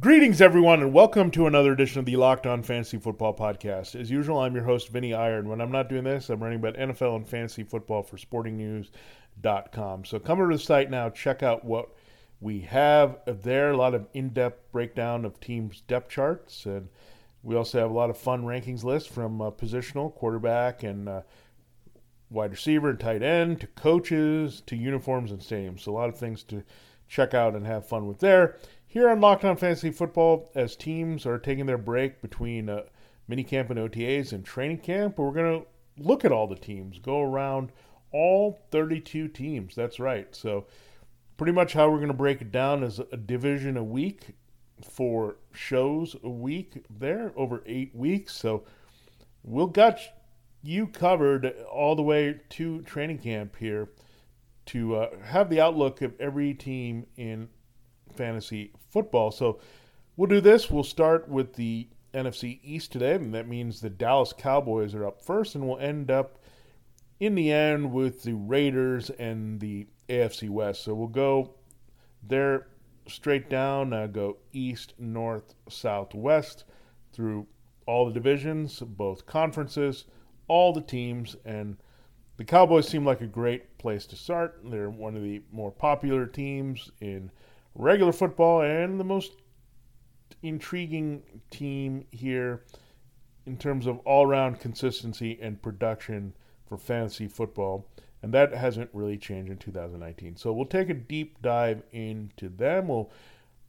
Greetings, everyone, and welcome to another edition of the Locked On Fantasy Football Podcast. As usual, I'm your host, Vinny Iyer. When I'm not doing this, I'm writing about NFL and fantasy football for sportingnews.com. So come over to the site now, check out what we have there. A lot of in depth breakdown of teams' depth charts. And we also have a lot of fun rankings lists from uh, positional, quarterback, and uh, wide receiver and tight end to coaches to uniforms and stadiums. So a lot of things to check out and have fun with there. Here on Locked On Fantasy Football, as teams are taking their break between uh, minicamp and OTAs and training camp, we're going to look at all the teams, go around all 32 teams. That's right. So, pretty much how we're going to break it down is a division a week for shows a week there over eight weeks. So, we'll got you covered all the way to training camp here to uh, have the outlook of every team in fantasy football. So we'll do this. We'll start with the NFC East today, and that means the Dallas Cowboys are up first, and we'll end up in the end with the Raiders and the AFC West. So we'll go there straight down, uh, go east, north, south, west through all the divisions, both conferences, all the teams, and the Cowboys seem like a great place to start. They're one of the more popular teams in regular football and the most intriguing team here in terms of all round consistency and production for fantasy football. And that hasn't really changed in 2019. So we'll take a deep dive into them. We'll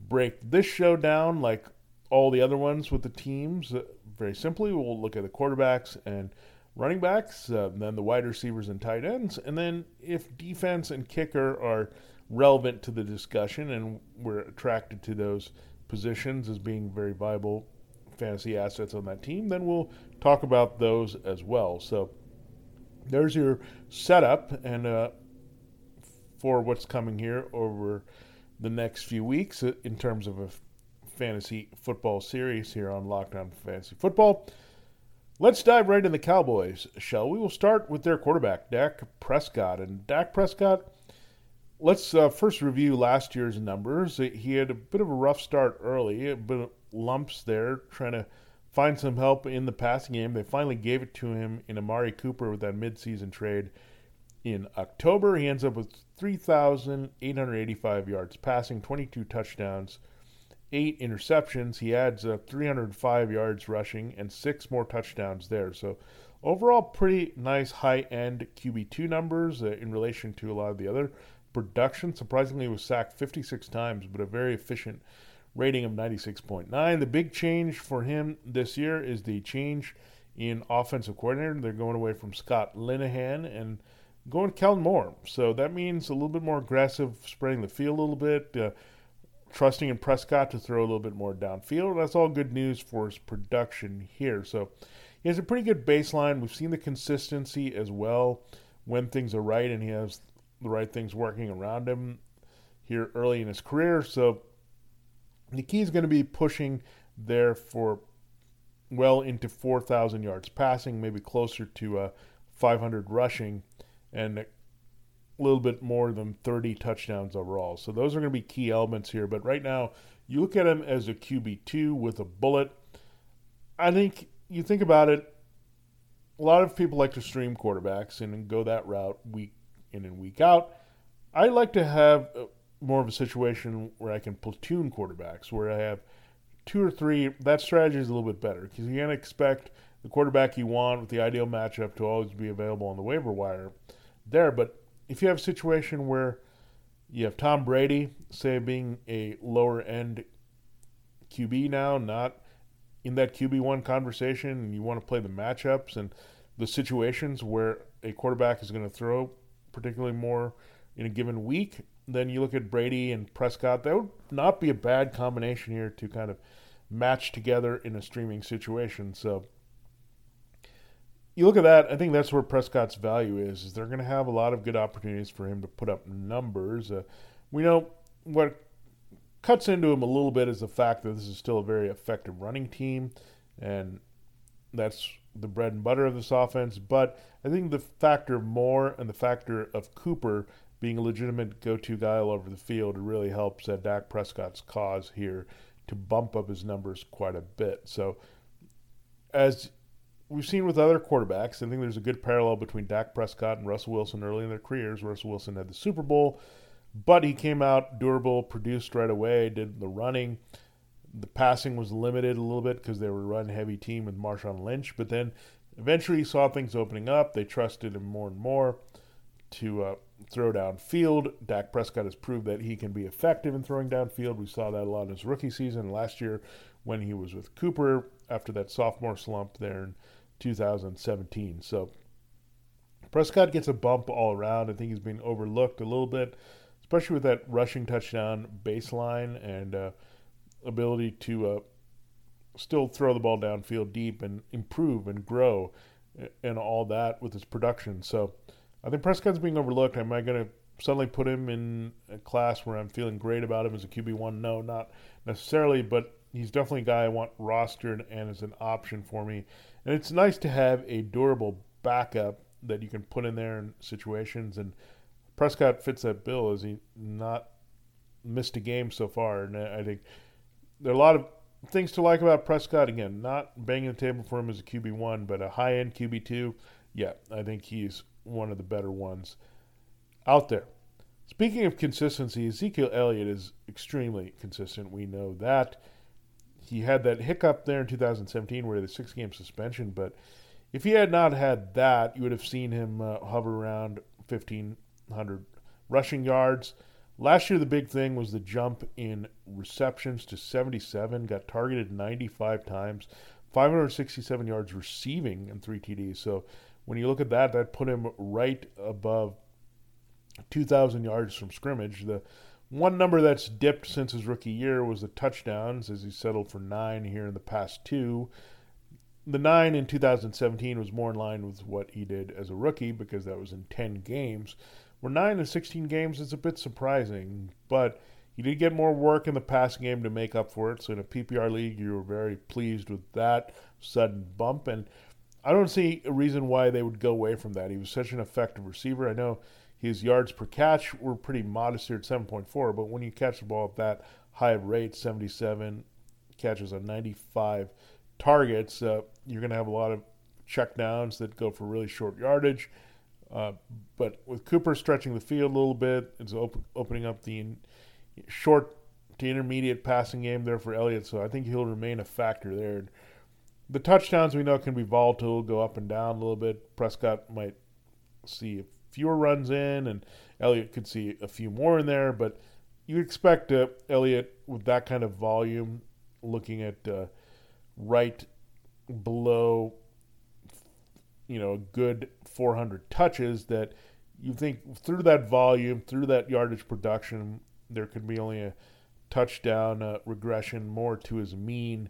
break this show down like all the other ones with the teams. Uh, very simply, we'll look at the quarterbacks and running backs, uh, then the wide receivers and tight ends. And then if defense and kicker are relevant to the discussion, and we're attracted to those positions as being very viable fantasy assets on that team, then we'll talk about those as well. So there's your setup and uh, for what's coming here over the next few weeks uh, in terms of a fantasy football series here on Locked On Fantasy Football. Let's dive right into the Cowboys, shall we? We'll start with their quarterback, Dak Prescott. And Dak Prescott Let's uh, first review last year's numbers. He had a bit of a rough start early, a bit of lumps there, trying to find some help in the passing game. They finally gave it to him in Amari Cooper with that midseason trade in October. He ends up with 3,885 yards passing, 22 touchdowns, eight interceptions. He adds uh, 305 yards rushing and six more touchdowns there. So overall, pretty nice high end QB2 numbers uh, in relation to a lot of the other production. Surprisingly, was sacked 56 times, but a very efficient rating of 96.9. The big change for him this year is the change in offensive coordinator. They're going away from Scott Linehan and going to Kellen Moore. So that means a little bit more aggressive, spreading the field a little bit, uh, trusting in Prescott to throw a little bit more downfield. That's all good news for his production here. So he has a pretty good baseline. We've seen the consistency as well when things are right, and he has the right things working around him here early in his career. So the key is going to be pushing there for well into 4,000 yards passing, maybe closer to uh, 500 rushing, and a little bit more than 30 touchdowns overall. So those are going to be key elements here. But right now, you look at him as a QB2 with a bullet. I think you think about it, a lot of people like to stream quarterbacks and go that route week in and week out. I like to have uh, more of a situation where I can platoon quarterbacks, where I have two or three. That strategy is a little bit better because you can't expect the quarterback you want with the ideal matchup to always be available on the waiver wire there. But if you have a situation where you have Tom Brady, say, being a lower end QB now, not in that QB1 conversation, and you want to play the matchups and the situations where a quarterback is going to throw particularly more in a given week, then you look at Brady and Prescott. That would not be a bad combination here to kind of match together in a streaming situation. So you look at that, I think that's where Prescott's value is. Is they're going to have a lot of good opportunities for him to put up numbers. Uh, we know what cuts into him a little bit is the fact that this is still a very effective running team, and that's the bread and butter of this offense. But I think the factor of Moore and the factor of Cooper being a legitimate go-to guy all over the field really helps uh, Dak Prescott's cause here to bump up his numbers quite a bit. So as we've seen with other quarterbacks, I think there's a good parallel between Dak Prescott and Russell Wilson early in their careers. Russell Wilson had the Super Bowl, but he came out durable, produced right away, did the running. The passing was limited a little bit because they were a run heavy team with Marshawn Lynch, but then eventually saw things opening up. They trusted him more and more to uh, throw downfield. Dak Prescott has proved that he can be effective in throwing downfield. We saw that a lot in his rookie season last year when he was with Cooper after that sophomore slump there in 2017. So Prescott gets a bump all around. I think he's being overlooked a little bit, especially with that rushing touchdown baseline and uh, ability to uh, still throw the ball downfield deep and improve and grow and all that with his production. So I think Prescott's being overlooked. Am I going to suddenly put him in a class where I'm feeling great about him as a QB1? No, not necessarily, but he's definitely a guy I want rostered and as an option for me. And it's nice to have a durable backup that you can put in there in situations. And Prescott fits that bill as he not missed a game so far. And I think there are a lot of things to like about Prescott. Again, not banging the table for him as a QB one, but a high end QB two. Yeah, I think he's one of the better ones out there. Speaking of consistency, Ezekiel Elliott is extremely consistent. We know that he had that hiccup there in 2017 where the six game suspension. But if he had not had that, you would have seen him uh, hover around 1,500 rushing yards. Last year, the big thing was the jump in receptions to 77, got targeted 95 times, 567 yards receiving, and three TDs. So when you look at that, that put him right above 2,000 yards from scrimmage. The one number that's dipped since his rookie year was the touchdowns, as he settled for nine here in the past two. The nine in 2017 was more in line with what he did as a rookie because that was in 10 games. Where nine in 16 games is a bit surprising, but he did get more work in the passing game to make up for it. So in a PPR league, you were very pleased with that sudden bump. And I don't see a reason why they would go away from that. He was such an effective receiver. I know his yards per catch were pretty modest here at 7.4, but when you catch the ball at that high rate, 77 catches on 95 targets, uh, you're going to have a lot of check downs that go for really short yardage. Uh, but with Cooper stretching the field a little bit, it's op- opening up the in- short to intermediate passing game there for Elliott. So I think he'll remain a factor there. The touchdowns we know can be volatile, go up and down a little bit. Prescott might see fewer runs in, and Elliott could see a few more in there. But you expect uh, Elliott with that kind of volume, looking at uh, right below, you know, a good 400 touches, that you think through that volume, through that yardage production, there could be only a touchdown uh, regression more to his mean,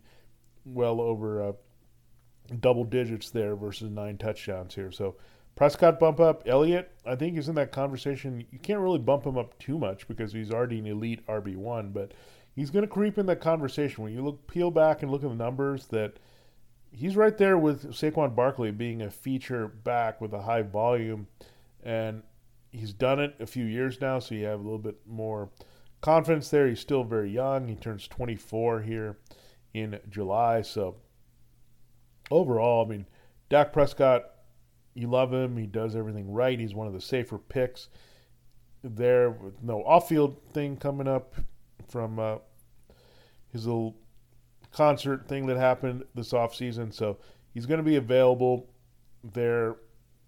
well over uh, double digits there versus nine touchdowns here. So Prescott bump up. Elliott, I think, is in that conversation. You can't really bump him up too much because he's already an elite RB1, but he's going to creep in that conversation. When you look peel back and look at the numbers, that he's right there with Saquon Barkley being a feature back with a high volume, and he's done it a few years now, so you have a little bit more confidence there. He's still very young. He turns 24 here in July, so overall, I mean, Dak Prescott you love him. He does everything right. He's one of the safer picks there with no off-field thing coming up from uh, his little concert thing that happened this off-season. So he's going to be available there.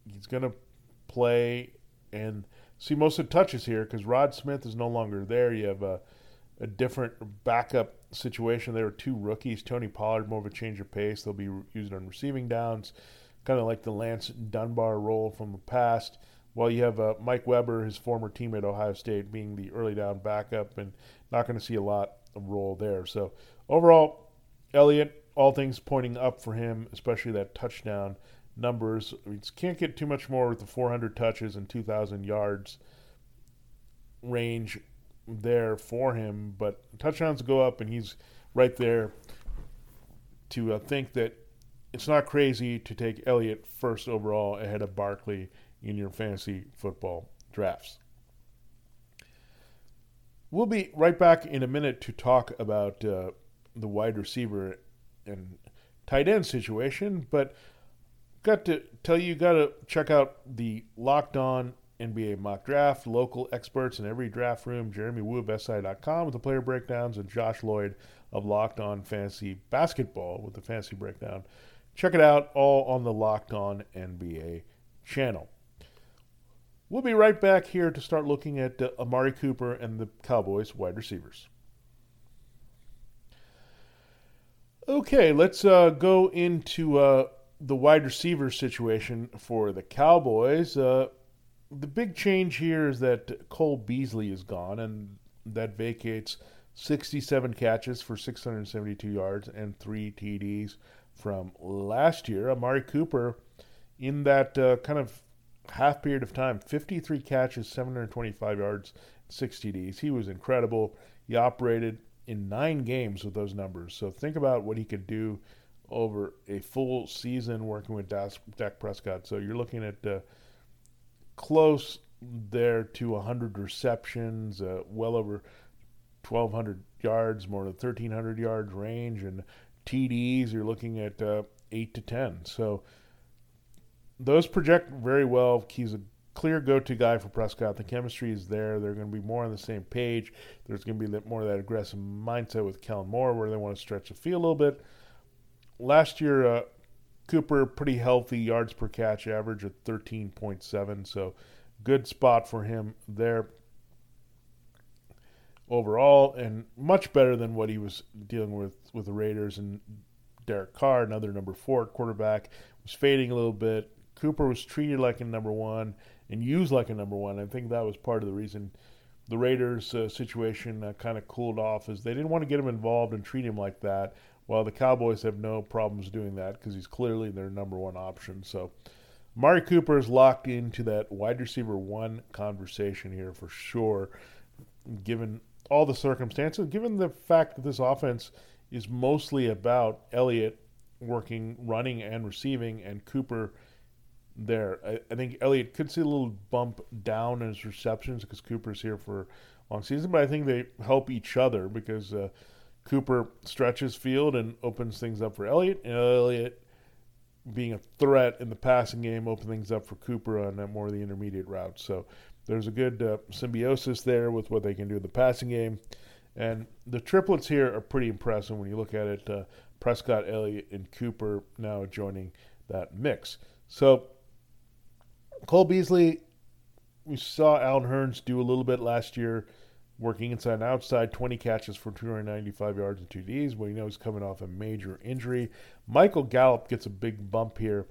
He's going to play and see most of the touches here because Rod Smith is no longer there. You have a, a different backup situation. There are two rookies. Tony Pollard, more of a change of pace. They'll be used on receiving downs kind of like the Lance Dunbar role from the past. While you have uh, Mike Weber, his former teammate at Ohio State, being the early down backup, and not going to see a lot of role there. So overall, Elliott, all things pointing up for him, especially that touchdown numbers. I mean, can't get too much more with the 400 touches and 2,000 yards range there for him, but touchdowns go up, and he's right there to uh, think that it's not crazy to take Elliott first overall ahead of Barkley in your fantasy football drafts. We'll be right back in a minute to talk about uh, the wide receiver and tight end situation, but got to tell you, got to check out the Locked On NBA mock draft, local experts in every draft room, Jeremy Woo of SI.com with the player breakdowns, and Josh Lloyd of Locked On Fantasy Basketball with the fantasy breakdown. Check it out all on the Locked On NBA channel. We'll be right back here to start looking at uh, Amari Cooper and the Cowboys wide receivers. Okay, let's uh, go into uh, the wide receiver situation for the Cowboys. Uh, the big change here is that Cole Beasley is gone, and that vacates 67 catches for 672 yards and three TDs from last year. Amari Cooper, in that uh, kind of half period of time, 53 catches, 725 yards, six TDs. He was incredible. He operated in nine games with those numbers. So think about what he could do over a full season working with Dak Prescott. So you're looking at uh, close there to 100 receptions, uh, well over 1,200 yards, more than 1,300 yards range, and TDs, you're looking at uh, 8 to 10. So those project very well. He's a clear go-to guy for Prescott. The chemistry is there. They're going to be more on the same page. There's going to be more of that aggressive mindset with Kellen Moore where they want to stretch the field a little bit. Last year, uh, Cooper pretty healthy yards per catch average of 13.7, so good spot for him there overall, and much better than what he was dealing with with the Raiders and Derek Carr, another number four quarterback, was fading a little bit. Cooper was treated like a number one and used like a number one. I think that was part of the reason the Raiders' uh, situation uh, kind of cooled off, is they didn't want to get him involved and treat him like that. While the Cowboys have no problems doing that because he's clearly their number one option. So, Mari Cooper is locked into that wide receiver one conversation here for sure, given all the circumstances, given the fact that this offense is mostly about Elliott working, running, and receiving, and Cooper there. I, I, think Elliott could see a little bump down in his receptions because Cooper's here for long season, but I think they help each other because uh, Cooper stretches field and opens things up for Elliott, and Elliott being a threat in the passing game opens things up for Cooper on more of the intermediate route. So there's a good uh, symbiosis there with what they can do in the passing game. And the triplets here are pretty impressive when you look at it. Uh, Prescott, Elliott, and Cooper now joining that mix. So Cole Beasley, we saw Allen Hurns do a little bit last year, working inside and outside, 20 catches for 295 yards and two Ds. Well, you know he's coming off a major injury. Michael Gallup gets a big bump here.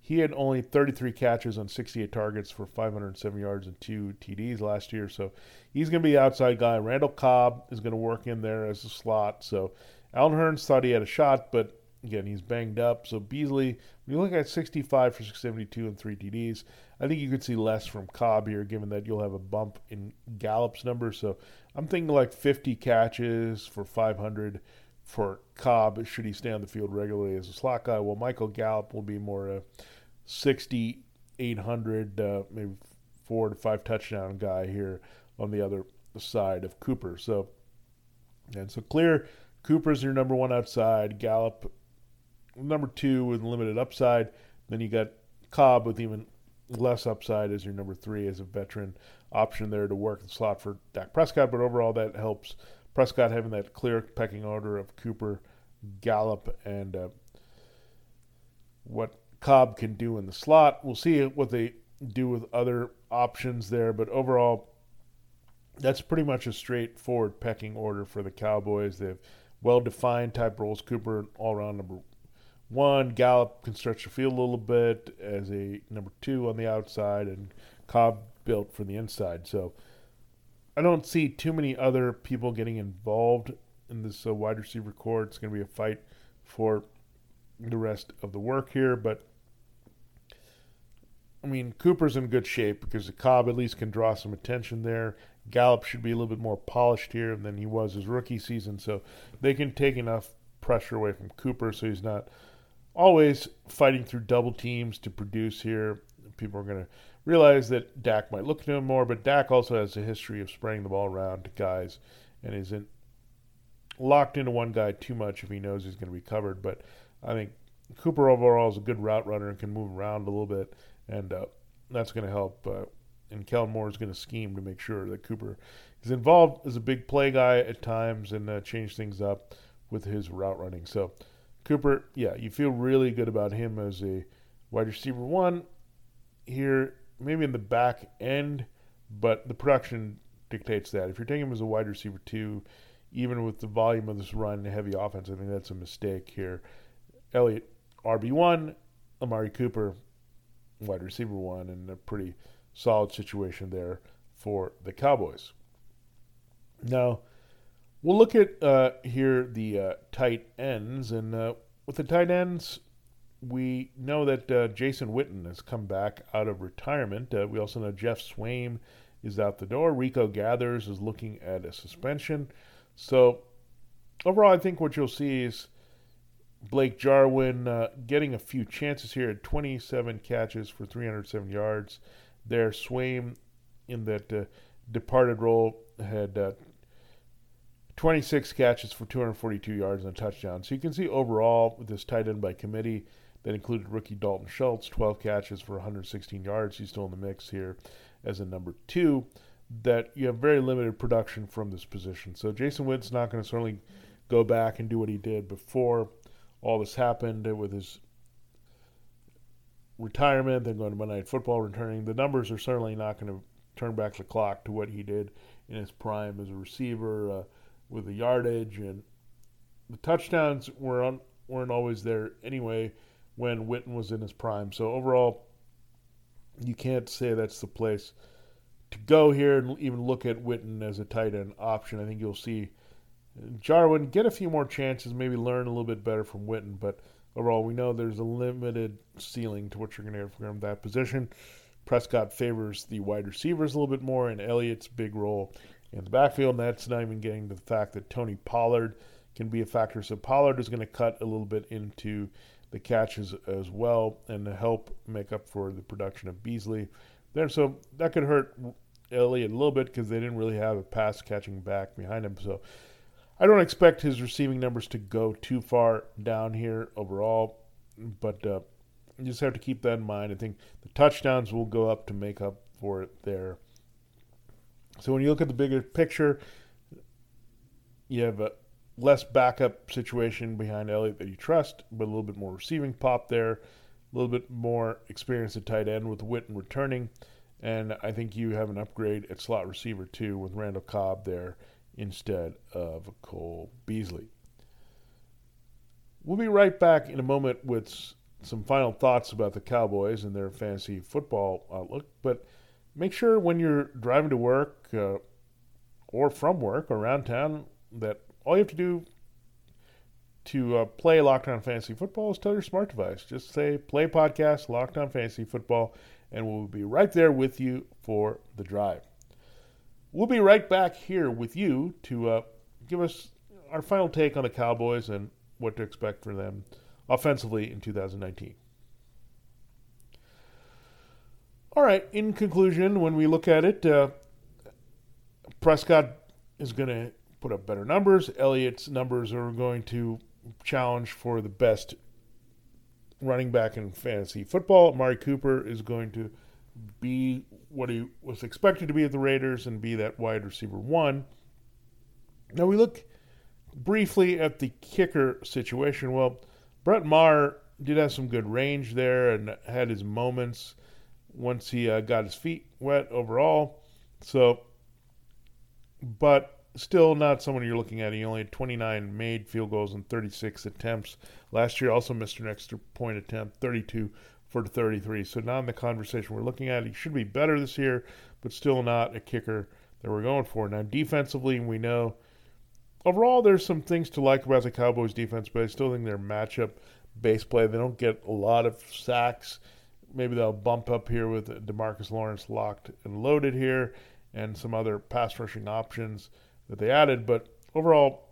He had only 33 catches on 68 targets for 507 yards and two TDs last year, so he's going to be the outside guy. Randall Cobb is going to work in there as a slot. So Allen Hurns thought he had a shot, but again, he's banged up. So Beasley, when you look at 65 for 672 and three TDs, I think you could see less from Cobb here, given that you'll have a bump in Gallup's number. So I'm thinking like 50 catches for 500 for Cobb, should he stay on the field regularly as a slot guy. Well, Michael Gallup will be more a 60, 800, uh, maybe four to five touchdown guy here on the other side of Cooper. So, and so clear, Cooper's your number one outside, Gallup number two with limited upside. Then you got Cobb with even less upside as your number three as a veteran option there to work the slot for Dak Prescott. But overall, that helps Prescott having that clear pecking order of Cooper, Gallup, and uh, what Cobb can do in the slot. We'll see what they do with other options there, but overall, that's pretty much a straightforward pecking order for the Cowboys. They have well defined type roles. Cooper, all around number one. Gallup can stretch the field a little bit as a number two on the outside, and Cobb built from the inside. So I don't see too many other people getting involved in this uh, wide receiver core. It's going to be a fight for the rest of the work here, but I mean, Cooper's in good shape because the Cobb at least can draw some attention there. Gallup should be a little bit more polished here than he was his rookie season, so they can take enough pressure away from Cooper so he's not always fighting through double teams to produce here. People are going to realize that Dak might look to him more, but Dak also has a history of spraying the ball around to guys and isn't locked into one guy too much if he knows he's going to be covered. But I think Cooper overall is a good route runner and can move around a little bit, and uh, that's going to help. Uh, and Kellen Moore is going to scheme to make sure that Cooper is involved as a big play guy at times and uh, change things up with his route running. So Cooper, yeah, you feel really good about him as a wide receiver one here, maybe in the back end, but the production dictates that. If you're taking him as a wide receiver two, even with the volume of this run and heavy offense, I think that's a mistake here. Elliott, RB1, Amari Cooper, wide receiver one, and a pretty solid situation there for the Cowboys. Now, we'll look at uh, here the uh, tight ends, and uh, with the tight ends, we know that uh, Jason Witten has come back out of retirement. Uh, we also know Geoff Swaim is out the door. Rico Gathers is looking at a suspension. So overall, I think what you'll see is Blake Jarwin uh, getting a few chances here at 27 catches for 307 yards. There, Swaim in that departed role had 26 catches for 242 yards and a touchdown. So you can see overall with this tight end by committee that included rookie Dalton Schultz, 12 catches for 116 yards. He's still in the mix here as a number two. That you have very limited production from this position. So Jason Witten's not going to certainly go back and do what he did before all this happened with his retirement, then going to Monday Night Football, returning. The numbers are certainly not going to turn back the clock to what he did in his prime as a receiver uh, with the yardage and the touchdowns were on, weren't always there anyway when Witten was in his prime. So overall, you can't say that's the place to go here and even look at Witten as a tight end option. I think you'll see Jarwin get a few more chances, maybe learn a little bit better from Witten, but overall, we know there's a limited ceiling to what you're going to get from that position. Prescott favors the wide receivers a little bit more, and Elliott's big role in the backfield. And that's not even getting to the fact that Tony Pollard can be a factor. So Pollard is going to cut a little bit into the catches as well and help make up for the production of Beasley there. So that could hurt Elliott a little bit because they didn't really have a pass catching back behind him. So I don't expect his receiving numbers to go too far down here overall, but uh, you just have to keep that in mind. I think the touchdowns will go up to make up for it there. So when you look at the bigger picture, you have a less backup situation behind Elliott that you trust, but a little bit more receiving pop there, a little bit more experience at tight end with Witten returning, and I think you have an upgrade at slot receiver too with Randall Cobb there instead of Cole Beasley. We'll be right back in a moment with some final thoughts about the Cowboys and their fantasy football outlook. But make sure when you're driving to work uh, or from work or around town that all you have to do to uh, play Locked On Fantasy Football is tell your smart device. Just say play podcast Locked On Fantasy Football, and we'll be right there with you for the drive. We'll be right back here with you to uh, give us our final take on the Cowboys and what to expect for them offensively in 2019. All right, in conclusion, when we look at it, uh, Prescott is going to put up better numbers. Elliott's numbers are going to challenge for the best running back in fantasy football. Mari Cooper is going to be what he was expected to be at the Raiders and be that wide receiver one. Now we look briefly at the kicker situation. Well, Brett Maher did have some good range there and had his moments once he uh, got his feet wet overall. So, but still not someone you're looking at. He only had 29 made field goals and 36 attempts. Last year also missed an extra point attempt, 32 for 33. So not in the conversation we're looking at. He should be better this year, but still not a kicker that we're going for. Now defensively, we know overall there's some things to like about the Cowboys defense, but I still think their matchup base play. They don't get a lot of sacks, maybe they'll bump up here with Demarcus Lawrence locked and loaded here, and some other pass rushing options that they added. But overall,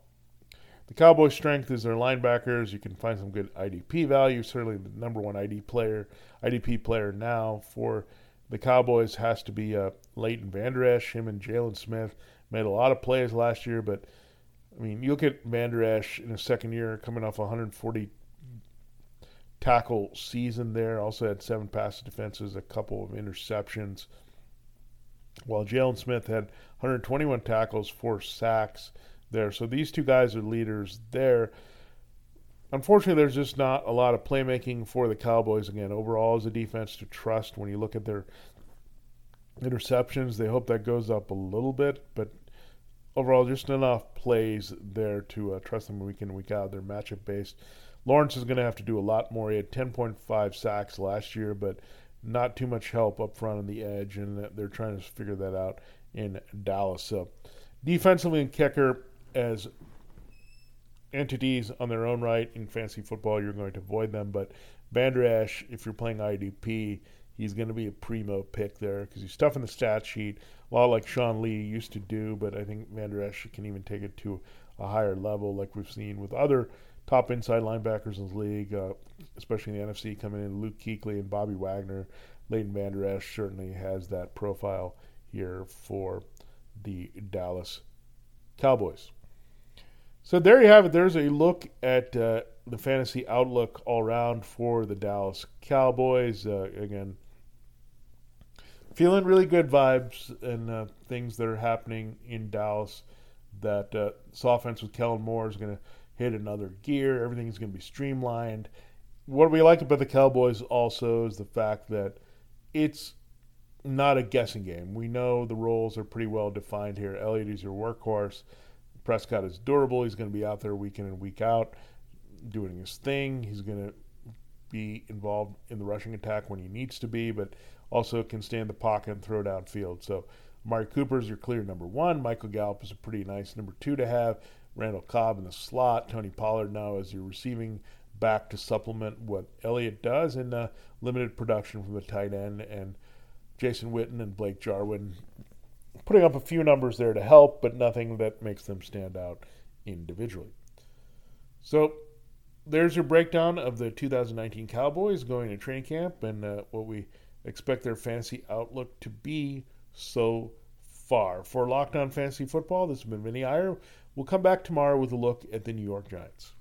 the Cowboys' strength is their linebackers. You can find some good IDP value. Certainly, the number one ID player, IDP player now for the Cowboys has to be uh, Leighton Vander Esch. Him and Jaylon Smith made a lot of plays last year, but I mean, you look at Vander Esch in his second year, coming off 140 tackle season there. Also had seven pass defenses, a couple of interceptions. While Jaylon Smith had 121 tackles, four sacks there. So these two guys are leaders there. Unfortunately, there's just not a lot of playmaking for the Cowboys again. Overall, as a defense to trust when you look at their interceptions, they hope that goes up a little bit, but overall, just enough plays there to uh, trust them week in week out. They're matchup based. Lawrence is going to have to do a lot more. He had 10.5 sacks last year, but not too much help up front on the edge, and they're trying to figure that out in Dallas. So, defensively and kicker as entities on their own right in fantasy football, you're going to avoid them. But Vander Esch, if you're playing IDP, he's going to be a primo pick there because he's in the stat sheet, a lot like Sean Lee used to do. But I think Vander Esch can even take it to a higher level, like we've seen with other top inside linebackers in the league, uh, especially in the NFC, coming in. Luke Kuechly and Bobby Wagner. Leighton Vander Esch certainly has that profile here for the Dallas Cowboys. So there you have it. There's a look at uh, the fantasy outlook all around for the Dallas Cowboys. Uh, again, feeling really good vibes and uh, things that are happening in Dallas. That uh, this offense with Kellen Moore is going to hit another gear. Everything's going to be streamlined. What we like about the Cowboys also is the fact that it's not a guessing game. We know the roles are pretty well defined here. Elliott is your workhorse. Prescott is durable. He's going to be out there week in and week out doing his thing. He's going to be involved in the rushing attack when he needs to be, but also can stay in the pocket and throw downfield. So Amari Cooper is your clear number one. Michael Gallup is a pretty nice number two to have. Randall Cobb in the slot. Tony Pollard now as your receiving back to supplement what Elliott does in uh, limited production from the tight end. And Jason Witten and Blake Jarwin putting up a few numbers there to help, but nothing that makes them stand out individually. So there's your breakdown of the 2019 Cowboys going to training camp and uh, what we expect their fantasy outlook to be so far. For Locked On Fantasy Football, this has been Vinny Iyer. We'll come back tomorrow with a look at the New York Giants.